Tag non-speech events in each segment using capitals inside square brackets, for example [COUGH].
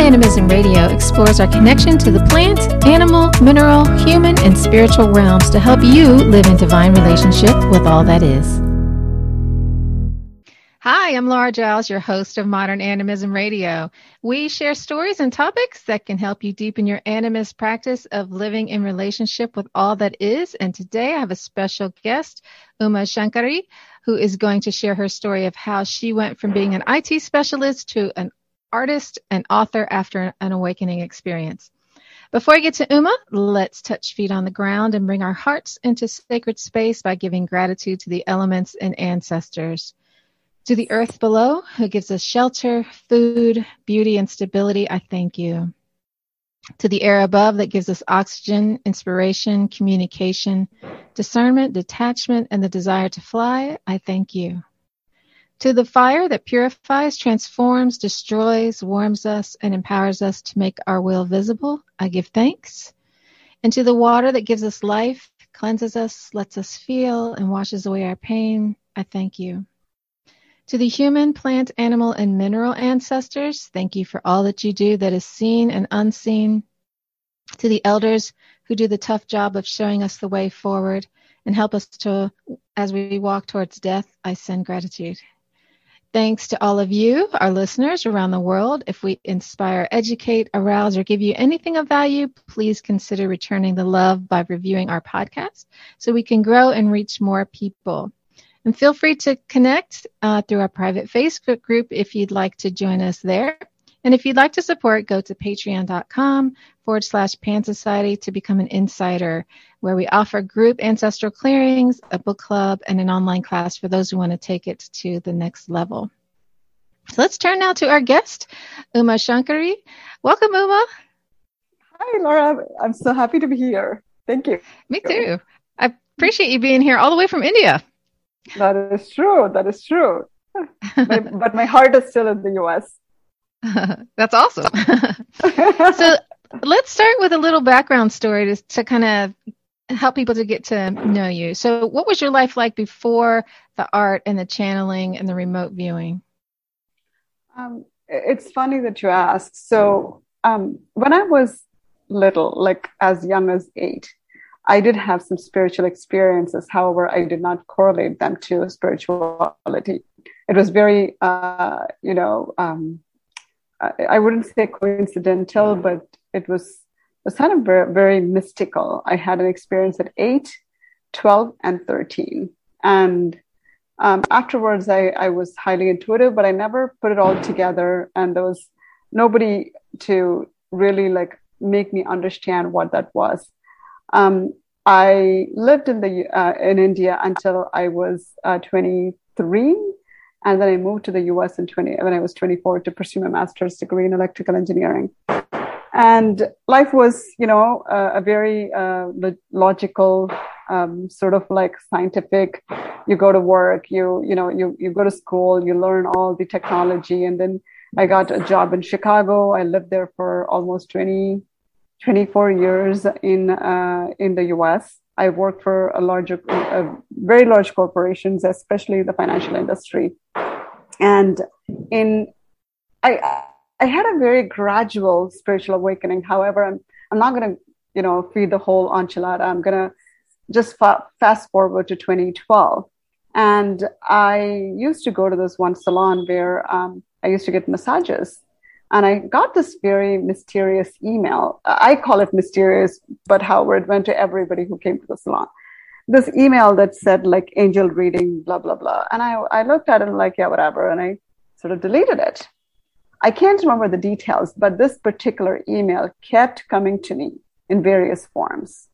Animism Radio explores our connection to the plant, animal, mineral, human, and spiritual realms to help you live in divine relationship with all that is. Hi, I'm Laura Giles, your host of Modern Animism Radio. We share stories and topics that can help you deepen your animist practice of living in relationship with all that is. And today I have a special guest, Uma Shankari, who is going to share her story of how she went from being an IT specialist to an artist and author after an awakening experience. Before I get to Uma, let's touch feet on the ground and bring our hearts into sacred space by giving gratitude to the elements and ancestors. To the earth below, who gives us shelter, food, beauty, and stability, I thank you. To the air above that gives us oxygen, inspiration, communication, discernment, detachment, and the desire to fly, I thank you. To the fire that purifies, transforms, destroys, warms us, and empowers us to make our will visible, I give thanks. And to the water that gives us life, cleanses us, lets us feel, and washes away our pain, I thank you. To the human, plant, animal, and mineral ancestors, thank you for all that you do that is seen and unseen. To the elders who do the tough job of showing us the way forward and help us to, as we walk towards death, I send gratitude. Thanks to all of you, our listeners around the world. If we inspire, educate, arouse, or give you anything of value, please consider returning the love by reviewing our podcast so we can grow and reach more people. And feel free to connect uh, through our private Facebook group if you'd like to join us there. And if you'd like to support, go to patreon.com forward slash Pan Society to become an insider, where we offer group ancestral clearings, a book club, and an online class for those who want to take it to the next level. So let's turn now to our guest, Uma Shankari. Welcome, Uma. Hi, Laura. I'm so happy to be here. Thank you. Me too. I appreciate you being here all the way from India. That is true. That is true. [LAUGHS] but my heart is still in the US. [LAUGHS] That's awesome. [LAUGHS] so let's start with a little background story to, to kind of help people to get to know you. So, what was your life like before the art and the channeling and the remote viewing? Um, it's funny that you ask. So, um, when I was little, like as young as eight, I did have some spiritual experiences. However, I did not correlate them to spirituality. It was very, uh, you know, um, I wouldn't say coincidental, but it was was kind of very, very mystical. I had an experience at 8, 12, and 13. And um, afterwards, I, I was highly intuitive, but I never put it all together. And there was nobody to really like make me understand what that was. Um, I lived in the uh, in India until I was uh, 23, and then I moved to the US in 20, when I was 24 to pursue my master's degree in electrical engineering. And life was, you know, uh, a very uh, logical, um, sort of like scientific. You go to work, you, you know, you, you go to school, you learn all the technology. And then I got a job in Chicago. I lived there for almost 20, 24 years in, uh, in the US. I worked for a larger, a very large corporations, especially the financial industry. And in, I, I had a very gradual spiritual awakening. However, I'm, I'm not going to, you know, feed the whole enchilada. I'm going to just fa- fast forward to 2012. And I used to go to this one salon where um, I used to get massages. And I got this very mysterious email. I call it mysterious, but it went to everybody who came to the salon. This email that said like angel reading, blah, blah, blah. And I, I looked at it and like, yeah, whatever. And I sort of deleted it. I can't remember the details, but this particular email kept coming to me in various forms.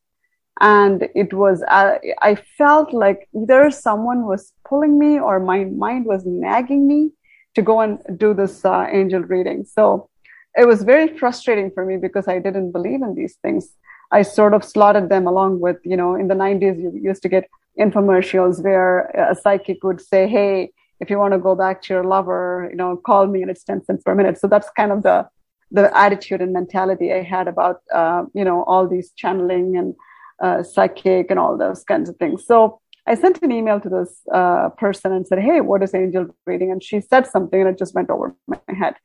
And it was, uh, I felt like either someone was pulling me or my mind was nagging me to go and do this uh, angel reading. So it was very frustrating for me because I didn't believe in these things. I sort of slotted them along with, you know, in the 90s, you used to get infomercials where a psychic would say, Hey, if you want to go back to your lover, you know, call me and it's 10 cents per minute. So that's kind of the, the attitude and mentality I had about, uh, you know, all these channeling and uh, psychic and all those kinds of things. So I sent an email to this uh, person and said, Hey, what is angel reading? And she said something and it just went over my head.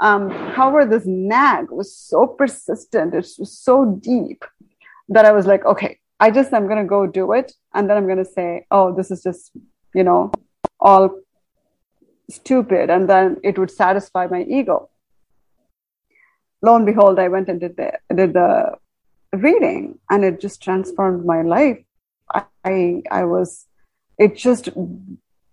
Um, however, this nag was so persistent, it was so deep that I was like, okay, I just I'm gonna go do it, and then I'm gonna say, oh, this is just you know all stupid, and then it would satisfy my ego. Lo and behold, I went and did the did the reading, and it just transformed my life. I I was it just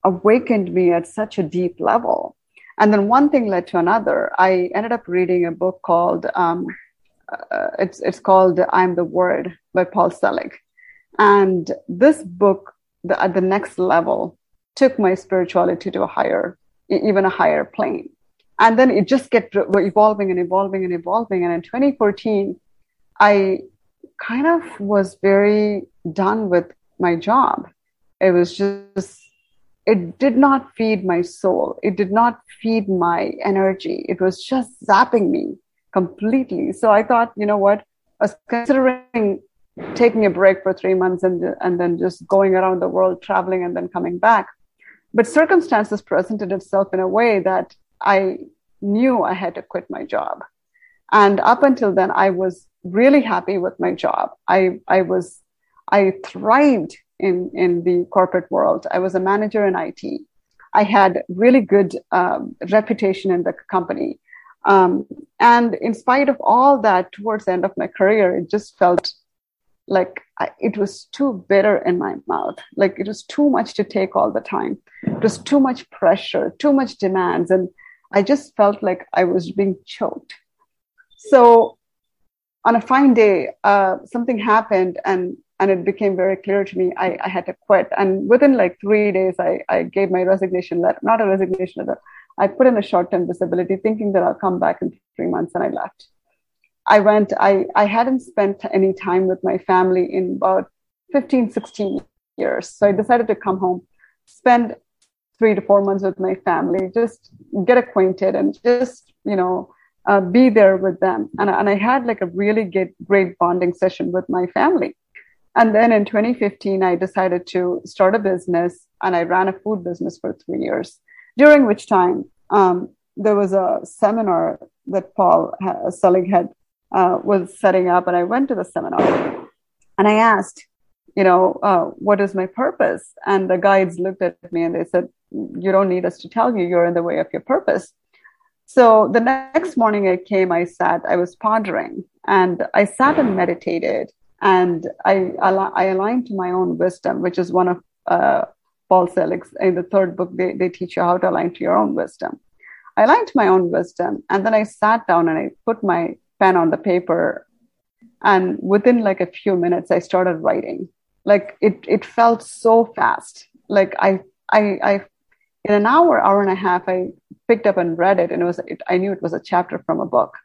awakened me at such a deep level. And then one thing led to another. I ended up reading a book called um, uh, it's it's called I'm the Word by Paul Selig, and this book the, at the next level took my spirituality to a higher, even a higher plane, and then it just kept evolving and evolving and evolving. And in 2014, I kind of was very done with my job. It was just it did not feed my soul. It did not feed my energy. It was just zapping me completely. So I thought, you know what? I was considering taking a break for three months and, and then just going around the world, traveling and then coming back. But circumstances presented itself in a way that I knew I had to quit my job. And up until then, I was really happy with my job. I, I was, I thrived in, in the corporate world. I was a manager in IT. I had really good um, reputation in the company. Um, and in spite of all that, towards the end of my career, it just felt like I, it was too bitter in my mouth. Like it was too much to take all the time. It was too much pressure, too much demands. And I just felt like I was being choked. So on a fine day, uh, something happened and and it became very clear to me I, I had to quit. And within like three days, I, I gave my resignation letter, not a resignation letter. I put in a short-term disability thinking that I'll come back in three months and I left. I went, I, I hadn't spent any time with my family in about 15, 16 years. So I decided to come home, spend three to four months with my family, just get acquainted and just, you know, uh, be there with them. And, and I had like a really good, great bonding session with my family. And then in 2015, I decided to start a business and I ran a food business for three years, during which time um, there was a seminar that Paul Selig had uh, was setting up. And I went to the seminar and I asked, you know, uh, what is my purpose? And the guides looked at me and they said, you don't need us to tell you, you're in the way of your purpose. So the next morning I came, I sat, I was pondering and I sat and meditated and I, I aligned to my own wisdom, which is one of uh, Paul Selig's in the third book. They, they teach you how to align to your own wisdom. I aligned to my own wisdom, and then I sat down and I put my pen on the paper, and within like a few minutes, I started writing. Like it, it felt so fast. Like I, I, I, in an hour, hour and a half, I picked up and read it, and it was. It, I knew it was a chapter from a book.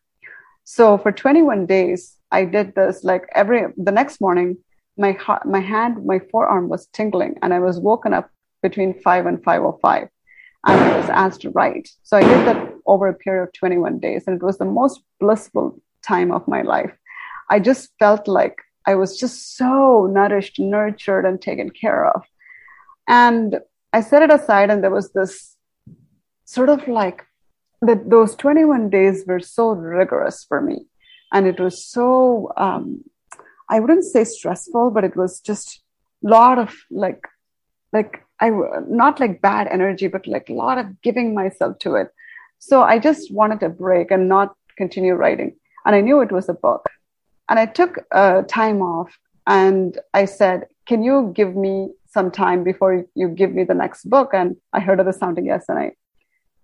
So for 21 days, I did this like every the next morning. My heart, my hand, my forearm was tingling, and I was woken up between five and five o oh five, and I was asked to write. So I did that over a period of 21 days, and it was the most blissful time of my life. I just felt like I was just so nourished, nurtured, and taken care of. And I set it aside, and there was this sort of like that those 21 days were so rigorous for me and it was so um, i wouldn't say stressful but it was just a lot of like like i not like bad energy but like a lot of giving myself to it. So i just wanted a break and not continue writing. And i knew it was a book. And i took uh, time off and i said can you give me some time before you give me the next book? And i heard of the sounding yes and i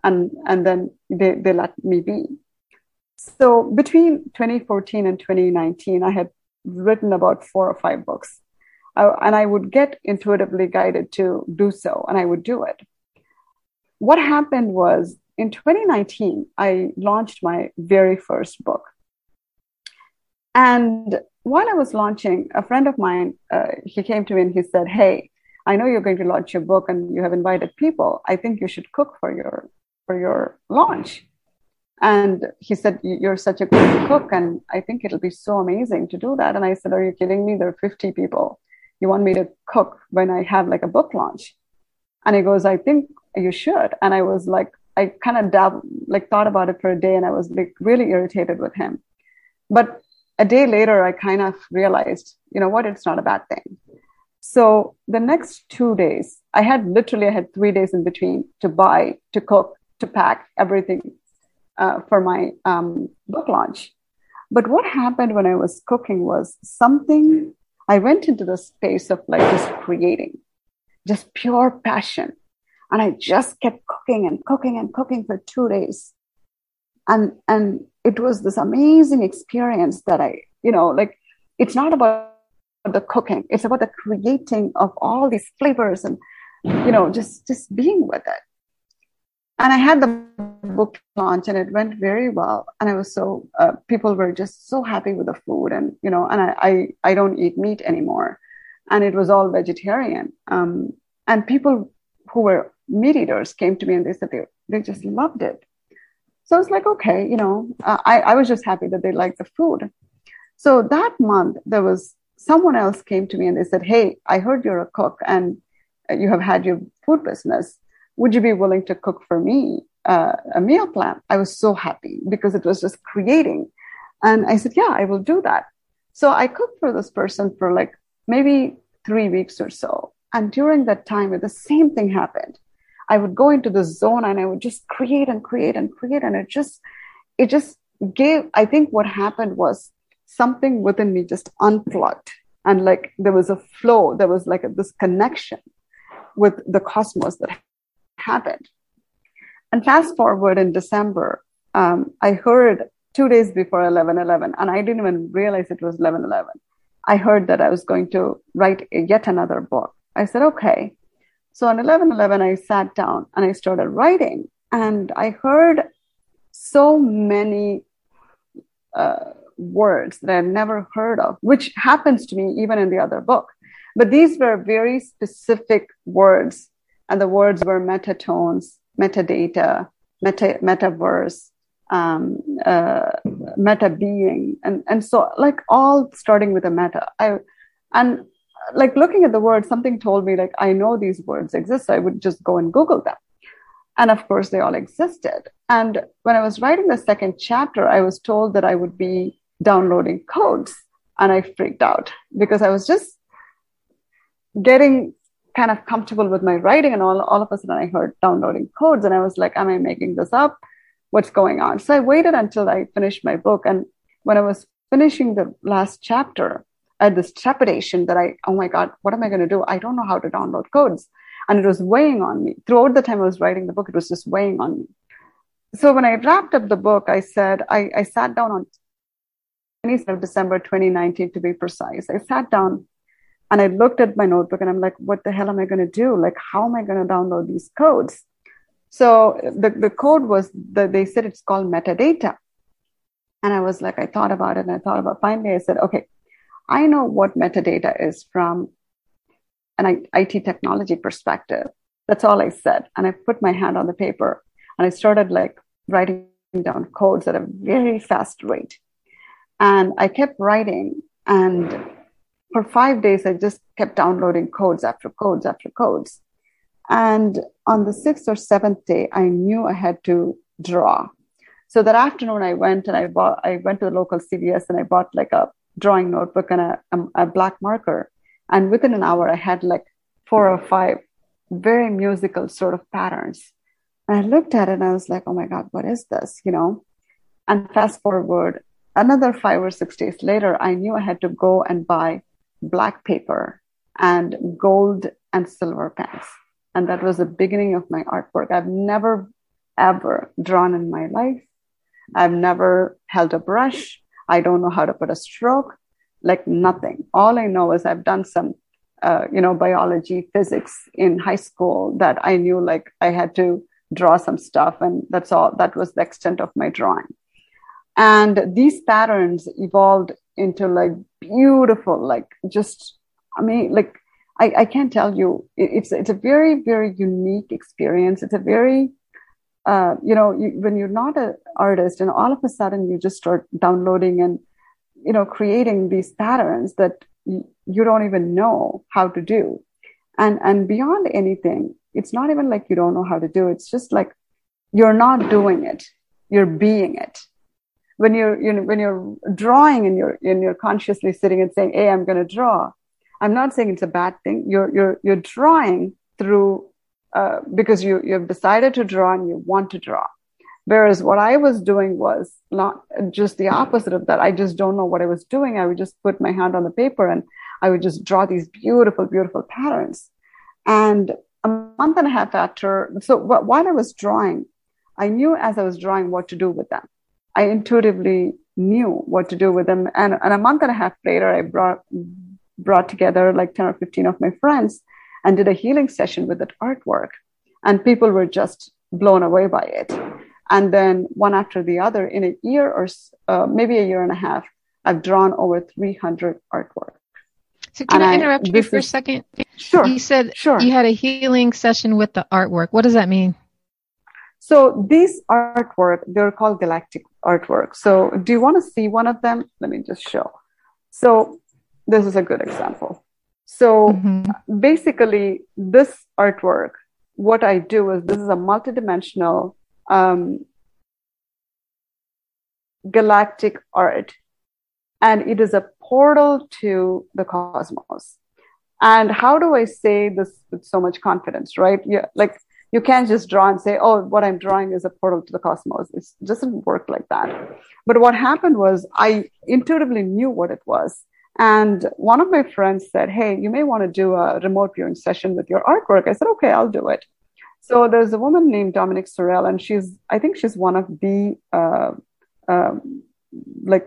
and and then they, they let me be so between 2014 and 2019, I had written about four or five books. And I would get intuitively guided to do so, and I would do it. What happened was in 2019, I launched my very first book. And while I was launching, a friend of mine, uh, he came to me and he said, Hey, I know you're going to launch your book and you have invited people. I think you should cook for your for your launch. And he said, You're such a good cook. And I think it'll be so amazing to do that. And I said, Are you kidding me? There are 50 people. You want me to cook when I have like a book launch? And he goes, I think you should. And I was like, I kind of dab, like thought about it for a day and I was like really irritated with him. But a day later, I kind of realized, you know what, it's not a bad thing. So the next two days, I had literally, I had three days in between to buy, to cook, to pack everything uh, for my um, book launch. But what happened when I was cooking was something, I went into the space of like just creating, just pure passion. And I just kept cooking and cooking and cooking for two days. And, and it was this amazing experience that I, you know, like it's not about the cooking, it's about the creating of all these flavors and, you know, just, just being with it. And I had the book launch and it went very well. And I was so, uh, people were just so happy with the food and, you know, and I, I, I don't eat meat anymore. And it was all vegetarian. Um, and people who were meat eaters came to me and they said they, they just loved it. So I was like, okay, you know, uh, I, I was just happy that they liked the food. So that month, there was someone else came to me and they said, Hey, I heard you're a cook and you have had your food business. Would you be willing to cook for me uh, a meal plan? I was so happy because it was just creating. And I said, Yeah, I will do that. So I cooked for this person for like maybe three weeks or so. And during that time, the same thing happened. I would go into the zone and I would just create and create and create. And it just, it just gave, I think what happened was something within me just unplugged. And like there was a flow, there was like a, this connection with the cosmos that happened. And fast forward in December, um, I heard two days before 11-11, and I didn't even realize it was 11-11. I heard that I was going to write yet another book. I said, okay. So on 11-11, I sat down and I started writing, and I heard so many uh, words that I had never heard of, which happens to me even in the other book. But these were very specific words, and the words were metatones, metadata, meta, metaverse, um, uh, meta being, and and so like all starting with a meta. I and like looking at the words, something told me like I know these words exist. So I would just go and Google them. And of course, they all existed. And when I was writing the second chapter, I was told that I would be downloading codes. And I freaked out because I was just getting kind of comfortable with my writing. And all, all of a sudden, I heard downloading codes. And I was like, Am I making this up? What's going on? So I waited until I finished my book. And when I was finishing the last chapter, I had this trepidation that I, oh my God, what am I going to do? I don't know how to download codes. And it was weighing on me. Throughout the time I was writing the book, it was just weighing on me. So when I wrapped up the book, I said, I, I sat down on 20th of December 2019 to be precise. I sat down and I looked at my notebook and I'm like, what the hell am I going to do? Like, how am I going to download these codes? So the, the code was, that they said it's called metadata. And I was like, I thought about it and I thought about finally, I said, okay, I know what metadata is from an IT technology perspective. That's all I said. And I put my hand on the paper and I started like writing down codes at a very fast rate. And I kept writing. And for five days, I just kept downloading codes after codes after codes. And on the sixth or seventh day, I knew I had to draw. So that afternoon, I went and I bought, I went to the local CVS and I bought like a drawing notebook and a, a, a black marker. And within an hour, I had like four or five very musical sort of patterns. And I looked at it and I was like, oh my God, what is this? You know? And fast forward another five or six days later, I knew I had to go and buy black paper and gold and silver pens. And that was the beginning of my artwork. I've never, ever drawn in my life. I've never held a brush. I don't know how to put a stroke, like nothing. All I know is I've done some, uh, you know, biology, physics in high school that I knew like I had to draw some stuff. And that's all, that was the extent of my drawing. And these patterns evolved into like beautiful, like just, I mean, like, I, I can't tell you, it's, it's a very, very unique experience. It's a very, uh, you know, you, when you're not an artist and all of a sudden you just start downloading and, you know, creating these patterns that you, you don't even know how to do. And, and beyond anything, it's not even like you don't know how to do. It's just like you're not doing it, you're being it. When you're, you know, when you're drawing and you're, and you're consciously sitting and saying, Hey, I'm going to draw. I'm not saying it's a bad thing. You're, you're, you're drawing through, uh, because you, you've decided to draw and you want to draw. Whereas what I was doing was not just the opposite of that. I just don't know what I was doing. I would just put my hand on the paper and I would just draw these beautiful, beautiful patterns. And a month and a half after, so while I was drawing, I knew as I was drawing what to do with them. I intuitively knew what to do with them. And, and a month and a half later, I brought, brought together like 10 or 15 of my friends and did a healing session with that artwork. And people were just blown away by it. And then one after the other, in a year or uh, maybe a year and a half, I've drawn over 300 artwork. So can and I interrupt you for is, a second? Sure. You said sure. you had a healing session with the artwork. What does that mean? So these artwork, they're called galactic artwork. So do you want to see one of them? Let me just show. So this is a good example. So mm-hmm. basically, this artwork, what I do is this is a multidimensional um, galactic art, and it is a portal to the cosmos. And how do I say this with so much confidence, right? Yeah, like you can't just draw and say, oh, what I'm drawing is a portal to the cosmos. It doesn't work like that. But what happened was I intuitively knew what it was. And one of my friends said, hey, you may want to do a remote viewing session with your artwork. I said, okay, I'll do it. So there's a woman named Dominic Sorel, and she's, I think she's one of the, uh, um, like,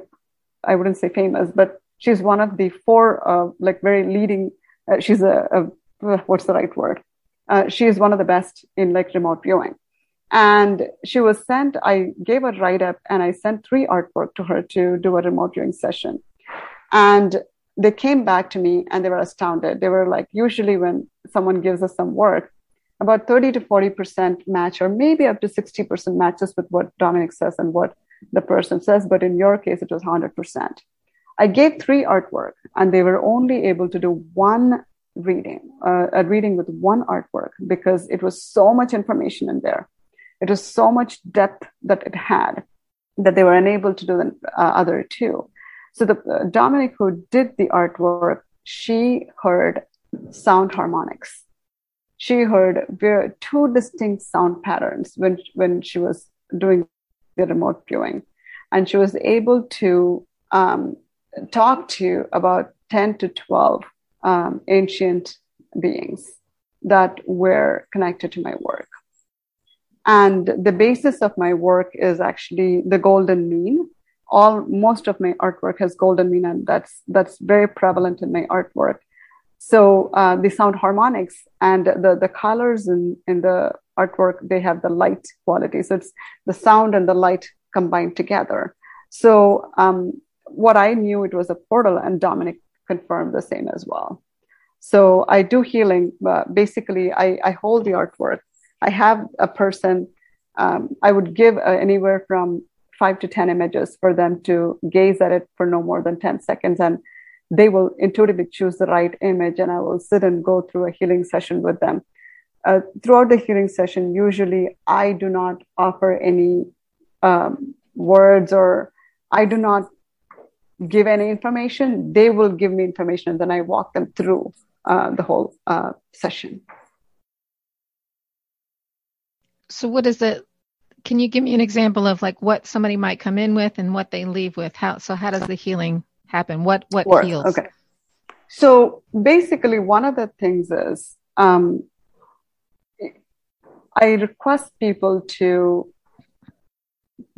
I wouldn't say famous, but she's one of the four uh, like very leading uh, she's a, a, what's the right word uh, she is one of the best in like remote viewing. And she was sent i gave a write up and i sent three artwork to her to do a remote viewing session. And they came back to me and they were astounded. They were like usually when someone gives us some work about 30 to 40% match or maybe up to 60% matches with what dominic says and what the person says but in your case it was 100% I gave three artwork and they were only able to do one reading, uh, a reading with one artwork because it was so much information in there. It was so much depth that it had that they were unable to do the uh, other two. So the uh, Dominic who did the artwork, she heard sound harmonics. She heard very, two distinct sound patterns when when she was doing the remote viewing, and she was able to um, talked to about 10 to 12 um, ancient beings that were connected to my work. And the basis of my work is actually the golden mean. All most of my artwork has golden mean, and that's that's very prevalent in my artwork. So uh, the sound harmonics and the the colors in in the artwork they have the light quality. So it's the sound and the light combined together. So um, what I knew it was a portal, and Dominic confirmed the same as well. So I do healing. But basically, I, I hold the artwork. I have a person. Um, I would give uh, anywhere from five to ten images for them to gaze at it for no more than ten seconds, and they will intuitively choose the right image. And I will sit and go through a healing session with them. Uh, throughout the healing session, usually I do not offer any um, words or I do not give any information, they will give me information, and then I walk them through uh, the whole uh, session. So, what is it? Can you give me an example of like what somebody might come in with and what they leave with? How so? How does the healing happen? What what Work. heals? Okay. So basically, one of the things is um, I request people to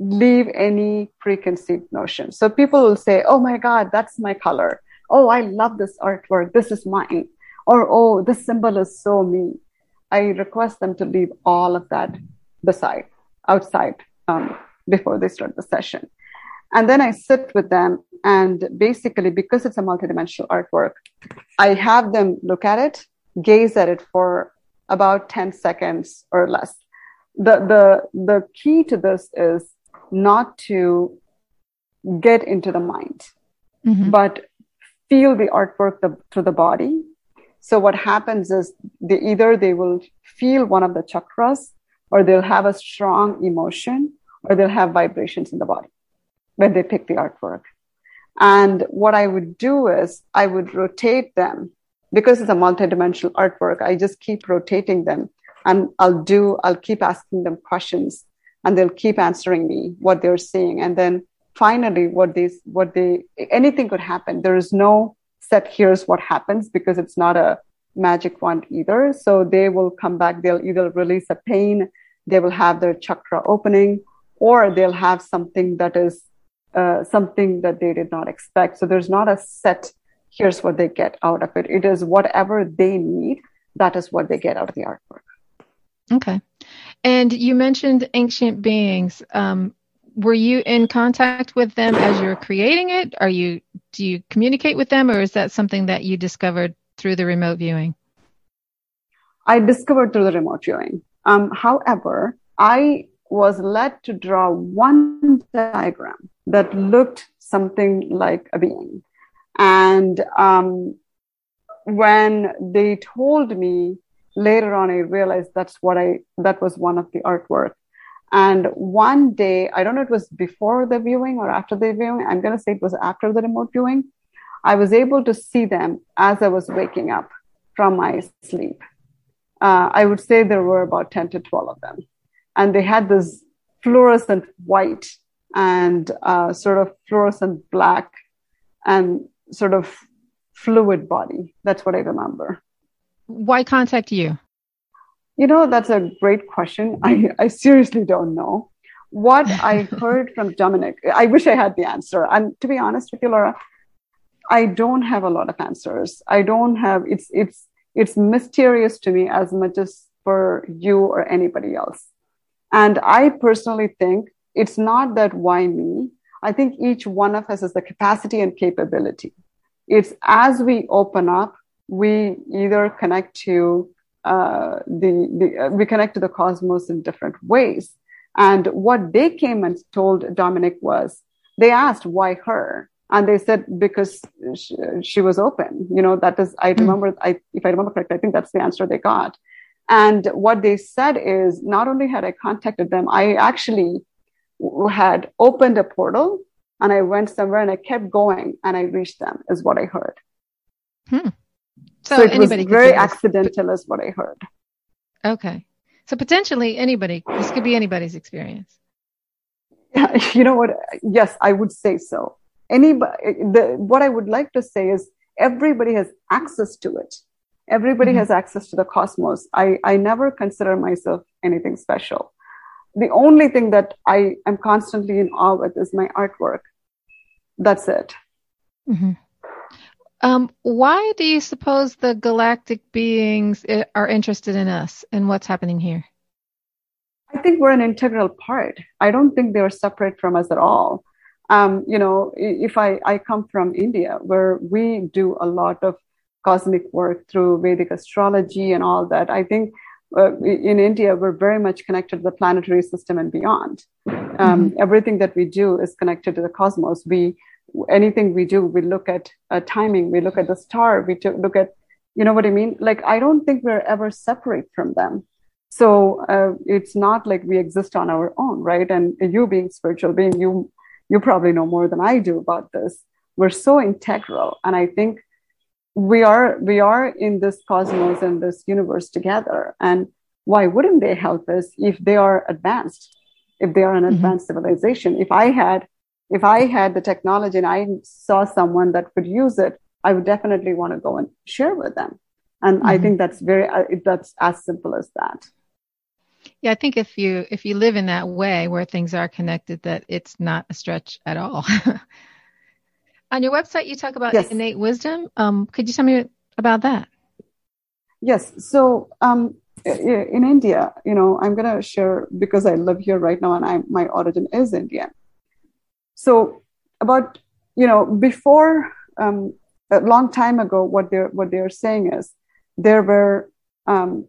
leave any preconceived notion. So people will say, oh my God, that's my color. Oh, I love this artwork. This is mine. Or, oh, this symbol is so me. I request them to leave all of that beside, outside, um, before they start the session. And then I sit with them. And basically, because it's a multidimensional artwork, I have them look at it, gaze at it for about 10 seconds or less. The, the, the key to this is not to get into the mind, mm-hmm. but feel the artwork the, through the body. So what happens is they either they will feel one of the chakras or they'll have a strong emotion, or they'll have vibrations in the body when they pick the artwork. And what I would do is I would rotate them because it's a multidimensional artwork. I just keep rotating them and I'll do, I'll keep asking them questions and they'll keep answering me what they're seeing. And then finally, what they, what they, anything could happen. There is no set here's what happens because it's not a magic wand either. So they will come back. They'll either release a pain, they will have their chakra opening, or they'll have something that is uh, something that they did not expect. So there's not a set, here's what they get out of it. It is whatever they need, that is what they get out of the artwork. Okay. And you mentioned ancient beings. Um, were you in contact with them as you were creating it? Are you do you communicate with them, or is that something that you discovered through the remote viewing? I discovered through the remote viewing. Um, however, I was led to draw one diagram that looked something like a being. And um, when they told me later on, I realized that's what I, that was one of the artwork. And one day, I don't know it was before the viewing or after the viewing, I'm going to say it was after the remote viewing. I was able to see them as I was waking up from my sleep. Uh, I would say there were about 10 to 12 of them. And they had this fluorescent white and uh, sort of fluorescent black and sort of fluid body. That's what I remember. Why contact you? You know, that's a great question. [LAUGHS] I, I seriously don't know. What I [LAUGHS] heard from Dominic, I wish I had the answer. And to be honest with you, Laura, I don't have a lot of answers. I don't have it's it's it's mysterious to me as much as for you or anybody else. And I personally think it's not that why me. I think each one of us has the capacity and capability. It's as we open up, we either connect to uh, the, the uh, we connect to the cosmos in different ways. And what they came and told Dominic was they asked why her, and they said because she, she was open. You know that is I hmm. remember I if I remember correctly, I think that's the answer they got. And what they said is not only had I contacted them, I actually had opened a portal and I went somewhere and I kept going and I reached them, is what I heard. Hmm. So, so, it was very accidental, is what I heard. Okay. So potentially anybody, this could be anybody's experience. Yeah, [LAUGHS] you know what? Yes, I would say so. Anybody, the, what I would like to say is everybody has access to it. Everybody mm-hmm. has access to the cosmos. I, I never consider myself anything special. The only thing that I am constantly in awe with is my artwork. That's it. Mm-hmm. Um, why do you suppose the galactic beings eh, are interested in us and what's happening here? I think we're an integral part. I don't think they're separate from us at all. Um, you know, if I, I come from India, where we do a lot of cosmic work through Vedic astrology and all that. I think uh, in India, we're very much connected to the planetary system and beyond. Um, mm-hmm. Everything that we do is connected to the cosmos. We anything we do, we look at uh, timing, we look at the star, we t- look at, you know what I mean? Like I don't think we're ever separate from them. So uh, it's not like we exist on our own, right? And you being spiritual being, you you probably know more than I do about this. We're so integral, and I think we are we are in this cosmos and this universe together and why wouldn't they help us if they are advanced if they are an mm-hmm. advanced civilization if i had if i had the technology and i saw someone that could use it i would definitely want to go and share with them and mm-hmm. i think that's very uh, that's as simple as that yeah i think if you if you live in that way where things are connected that it's not a stretch at all [LAUGHS] On your website, you talk about yes. innate wisdom. Um, could you tell me about that? Yes. So um, in India, you know, I'm going to share because I live here right now and I, my origin is Indian. So about, you know, before um, a long time ago, what they're, what they're saying is there were um,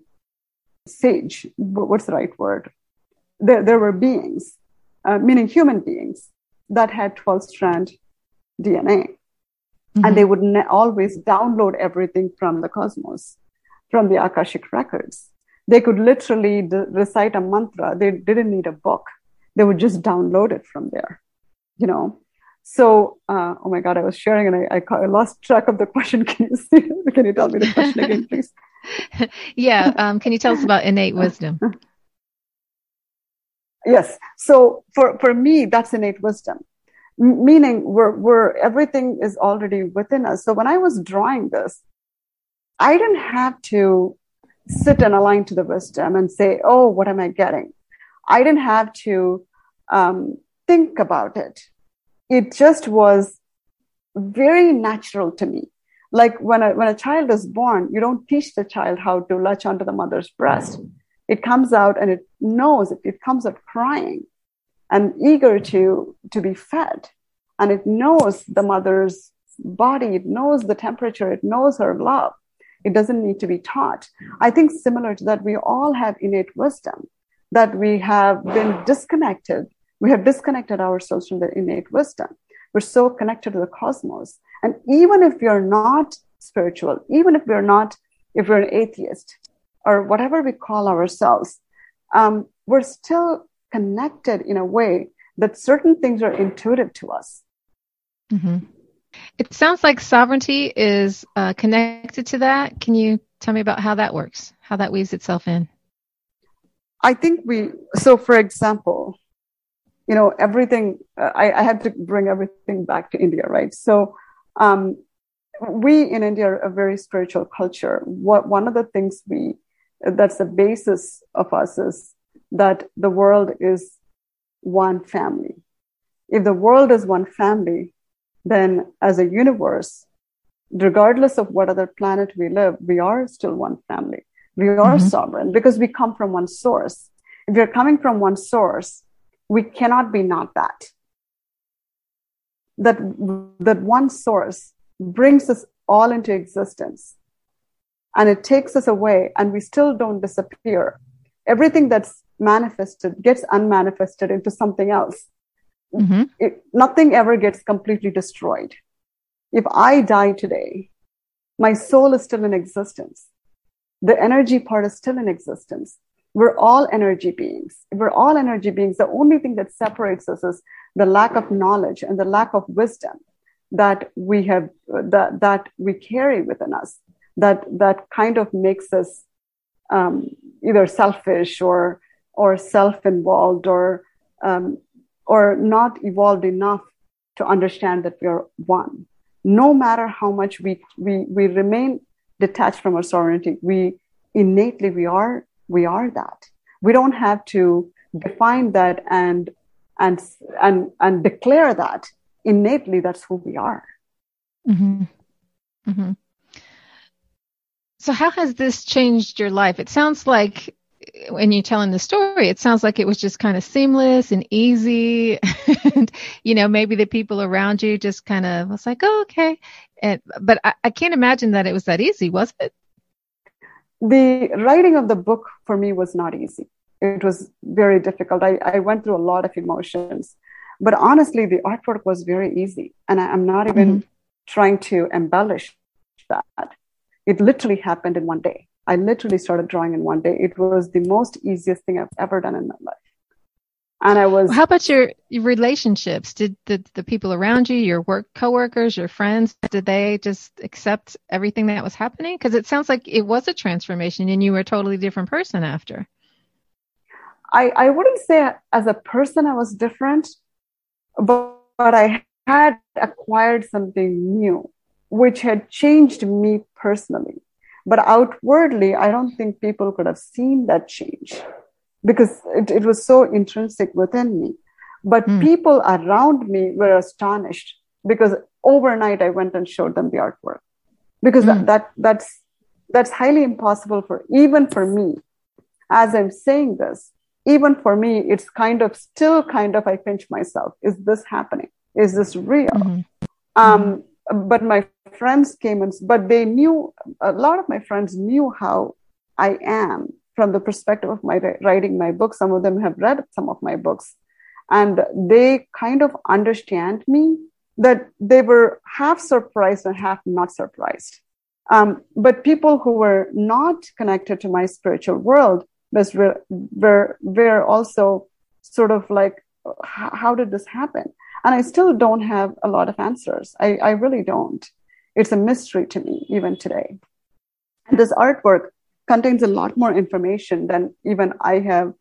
sage, what's the right word? There, there were beings, uh, meaning human beings that had 12 strand DNA. Mm-hmm. And they would ne- always download everything from the cosmos, from the Akashic records. They could literally d- recite a mantra. They didn't need a book. They would just download it from there, you know. So, uh, oh my God, I was sharing and I, I, I, lost track of the question. [LAUGHS] Can you see? Can you tell me the question again, [LAUGHS] please? yeah. Um, can you tell us about innate wisdom? Yes. So for, for me, that's innate wisdom, M- meaning we're, we're, everything is already within us. So when I was drawing this, I didn't have to sit and align to the wisdom and say, oh, what am I getting? I didn't have to um, think about it. It just was very natural to me. Like when a, when a child is born, you don't teach the child how to latch onto the mother's breast. It comes out and it knows, it, it comes out crying and eager to, to be fed. And it knows the mother's body, it knows the temperature, it knows her love. It doesn't need to be taught. I think similar to that, we all have innate wisdom that we have been disconnected. We have disconnected ourselves from the innate wisdom. We're so connected to the cosmos. And even if you're not spiritual, even if we're not, if we're an atheist or whatever we call ourselves, um, we're still connected in a way that certain things are intuitive to us. Mm-hmm. It sounds like sovereignty is uh, connected to that. Can you tell me about how that works, how that weaves itself in? I think we, so for example, you know, everything, uh, I, I, had to bring everything back to India, right? So, um, we in India are a very spiritual culture. What, one of the things we, that's the basis of us is that the world is one family. If the world is one family, then as a universe, regardless of what other planet we live, we are still one family. We are mm-hmm. sovereign because we come from one source. If you're coming from one source, we cannot be not that. That, that one source brings us all into existence and it takes us away and we still don't disappear. Everything that's manifested gets unmanifested into something else. Mm-hmm. It, nothing ever gets completely destroyed. If I die today, my soul is still in existence. The energy part is still in existence. We're all energy beings. We're all energy beings. The only thing that separates us is the lack of knowledge and the lack of wisdom that we have, that, that we carry within us, that, that kind of makes us um, either selfish or, or self-involved or um, or not evolved enough to understand that we are one. No matter how much we, we, we remain detached from our sovereignty, we innately we are we are that. We don't have to define that and and and and declare that innately that's who we are. Mm-hmm. Mm-hmm. So how has this changed your life? It sounds like when you're telling the story, it sounds like it was just kind of seamless and easy. [LAUGHS] and, you know, maybe the people around you just kind of was like, oh, okay. And, but I, I can't imagine that it was that easy, was it? The writing of the book for me was not easy. It was very difficult. I, I went through a lot of emotions. But honestly, the artwork was very easy. And I, am not even mm-hmm. trying to embellish that. It literally happened in one day. I literally started drawing in one day. It was the most easiest thing I've ever done in my life. And I was. How about your, your relationships? Did the, the people around you, your work coworkers, your friends, did they just accept everything that was happening? Because it sounds like it was a transformation and you were a totally different person after. I, I wouldn't say as a person I was different, but, but I had acquired something new, which had changed me personally. But outwardly, I don't think people could have seen that change because it, it was so intrinsic within me. But mm. people around me were astonished because overnight I went and showed them the artwork because mm. that, that that's that's highly impossible for even for me. As I'm saying this, even for me, it's kind of still kind of I pinch myself. Is this happening? Is this real? Mm-hmm. Um, mm-hmm but my friends came and but they knew a lot of my friends knew how i am from the perspective of my writing my book some of them have read some of my books and they kind of understand me that they were half surprised and half not surprised Um, but people who were not connected to my spiritual world was were, were, were also sort of like, how did this happen? And I still don't have a lot of answers. I, I really don't. It's a mystery to me even today. And this artwork contains a lot more information than even I have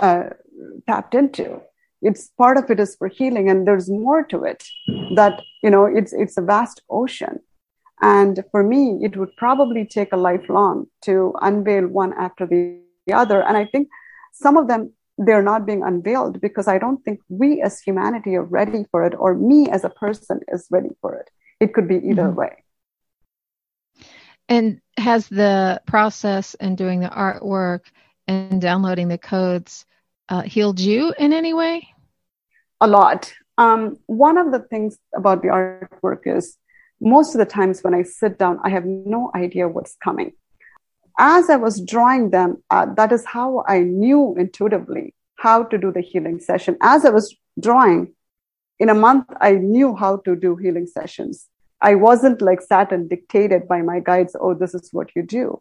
uh, tapped into. It's part of it is for healing, and there's more to it. That you know, it's it's a vast ocean, and for me, it would probably take a lifelong to unveil one after the other. And I think some of them they're not being unveiled because I don't think we as humanity are ready for it, or me as a person is ready for it. It could be either mm-hmm. way. And has the process and doing the artwork and downloading the codes uh, healed you in any way? A lot. Um, one of the things about the artwork is most of the times when I sit down, I have no idea what's coming. As I was drawing them, uh, that is how I knew intuitively how to do the healing session. As I was drawing, in a month, I knew how to do healing sessions. I wasn't like sat and dictated by my guides, oh, this is what you do.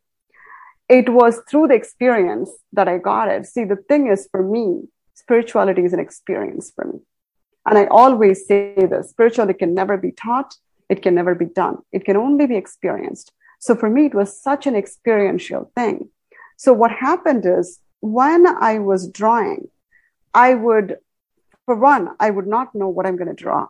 It was through the experience that I got it. See, the thing is for me, spirituality is an experience for me. And I always say this spirituality can never be taught, it can never be done, it can only be experienced. So for me, it was such an experiential thing. So what happened is when I was drawing, I would, for one, I would not know what I'm going to draw.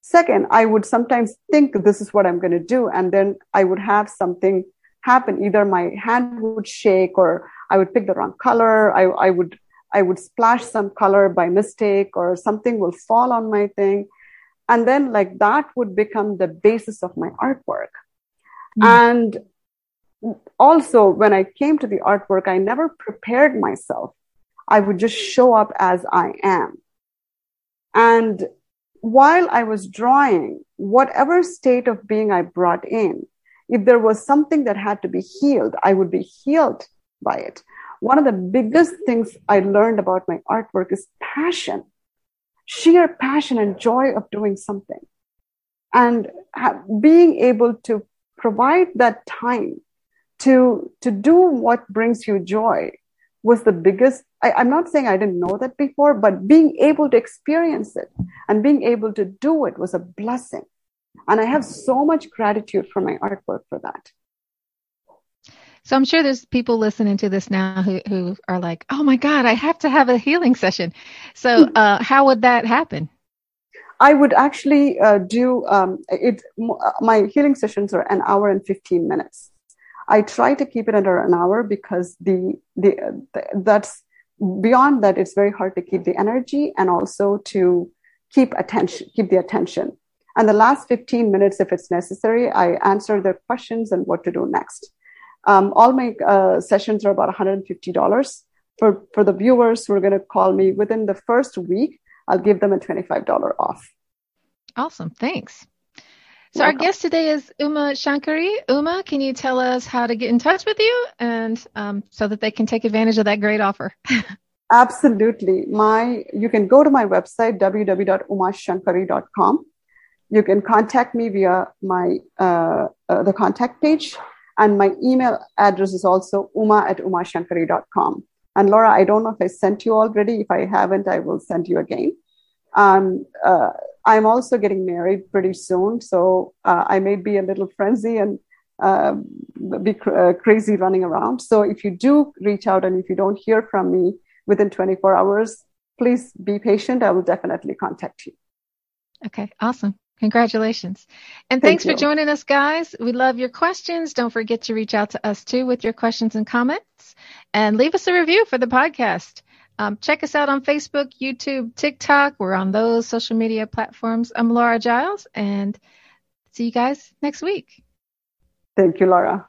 Second, I would sometimes think this is what I'm going to do. And then I would have something happen. Either my hand would shake or I would pick the wrong color. I, I would, I would splash some color by mistake or something will fall on my thing. And then like that would become the basis of my artwork. Mm. And also when I came to the artwork, I never prepared myself. I would just show up as I am. And while I was drawing, whatever state of being I brought in, if there was something that had to be healed, I would be healed by it. One of the biggest things I learned about my artwork is passion, sheer passion and joy of doing something. And being able to provide that time to, to do what brings you joy was the biggest I, i'm not saying i didn't know that before but being able to experience it and being able to do it was a blessing and i have so much gratitude for my artwork for that so i'm sure there's people listening to this now who, who are like oh my god i have to have a healing session so hmm. uh, how would that happen I would actually uh, do um, it. My healing sessions are an hour and 15 minutes. I try to keep it under an hour because the, the, the that's beyond that, it's very hard to keep the energy and also to keep attention, keep the attention. And the last 15 minutes, if it's necessary, I answer their questions and what to do next. Um, all my uh, sessions are about $150. For, for the viewers who are going to call me within the first week, I'll give them a $25 off. Awesome. Thanks. So Welcome. our guest today is Uma Shankari. Uma, can you tell us how to get in touch with you and um, so that they can take advantage of that great offer? [LAUGHS] Absolutely. My you can go to my website www.umashankari.com. You can contact me via my uh, uh, the contact page, and my email address is also uma at umashankari.com. And Laura, I don't know if I sent you already. If I haven't, I will send you again. Um, uh, I'm also getting married pretty soon, so uh, I may be a little frenzy and uh, be cr- uh, crazy running around. So if you do reach out and if you don't hear from me within 24 hours, please be patient. I will definitely contact you. Okay, awesome. Congratulations. And Thank thanks you. for joining us, guys. We love your questions. Don't forget to reach out to us too with your questions and comments and leave us a review for the podcast. Um, check us out on Facebook, YouTube, TikTok. We're on those social media platforms. I'm Laura Giles, and see you guys next week. Thank you, Laura.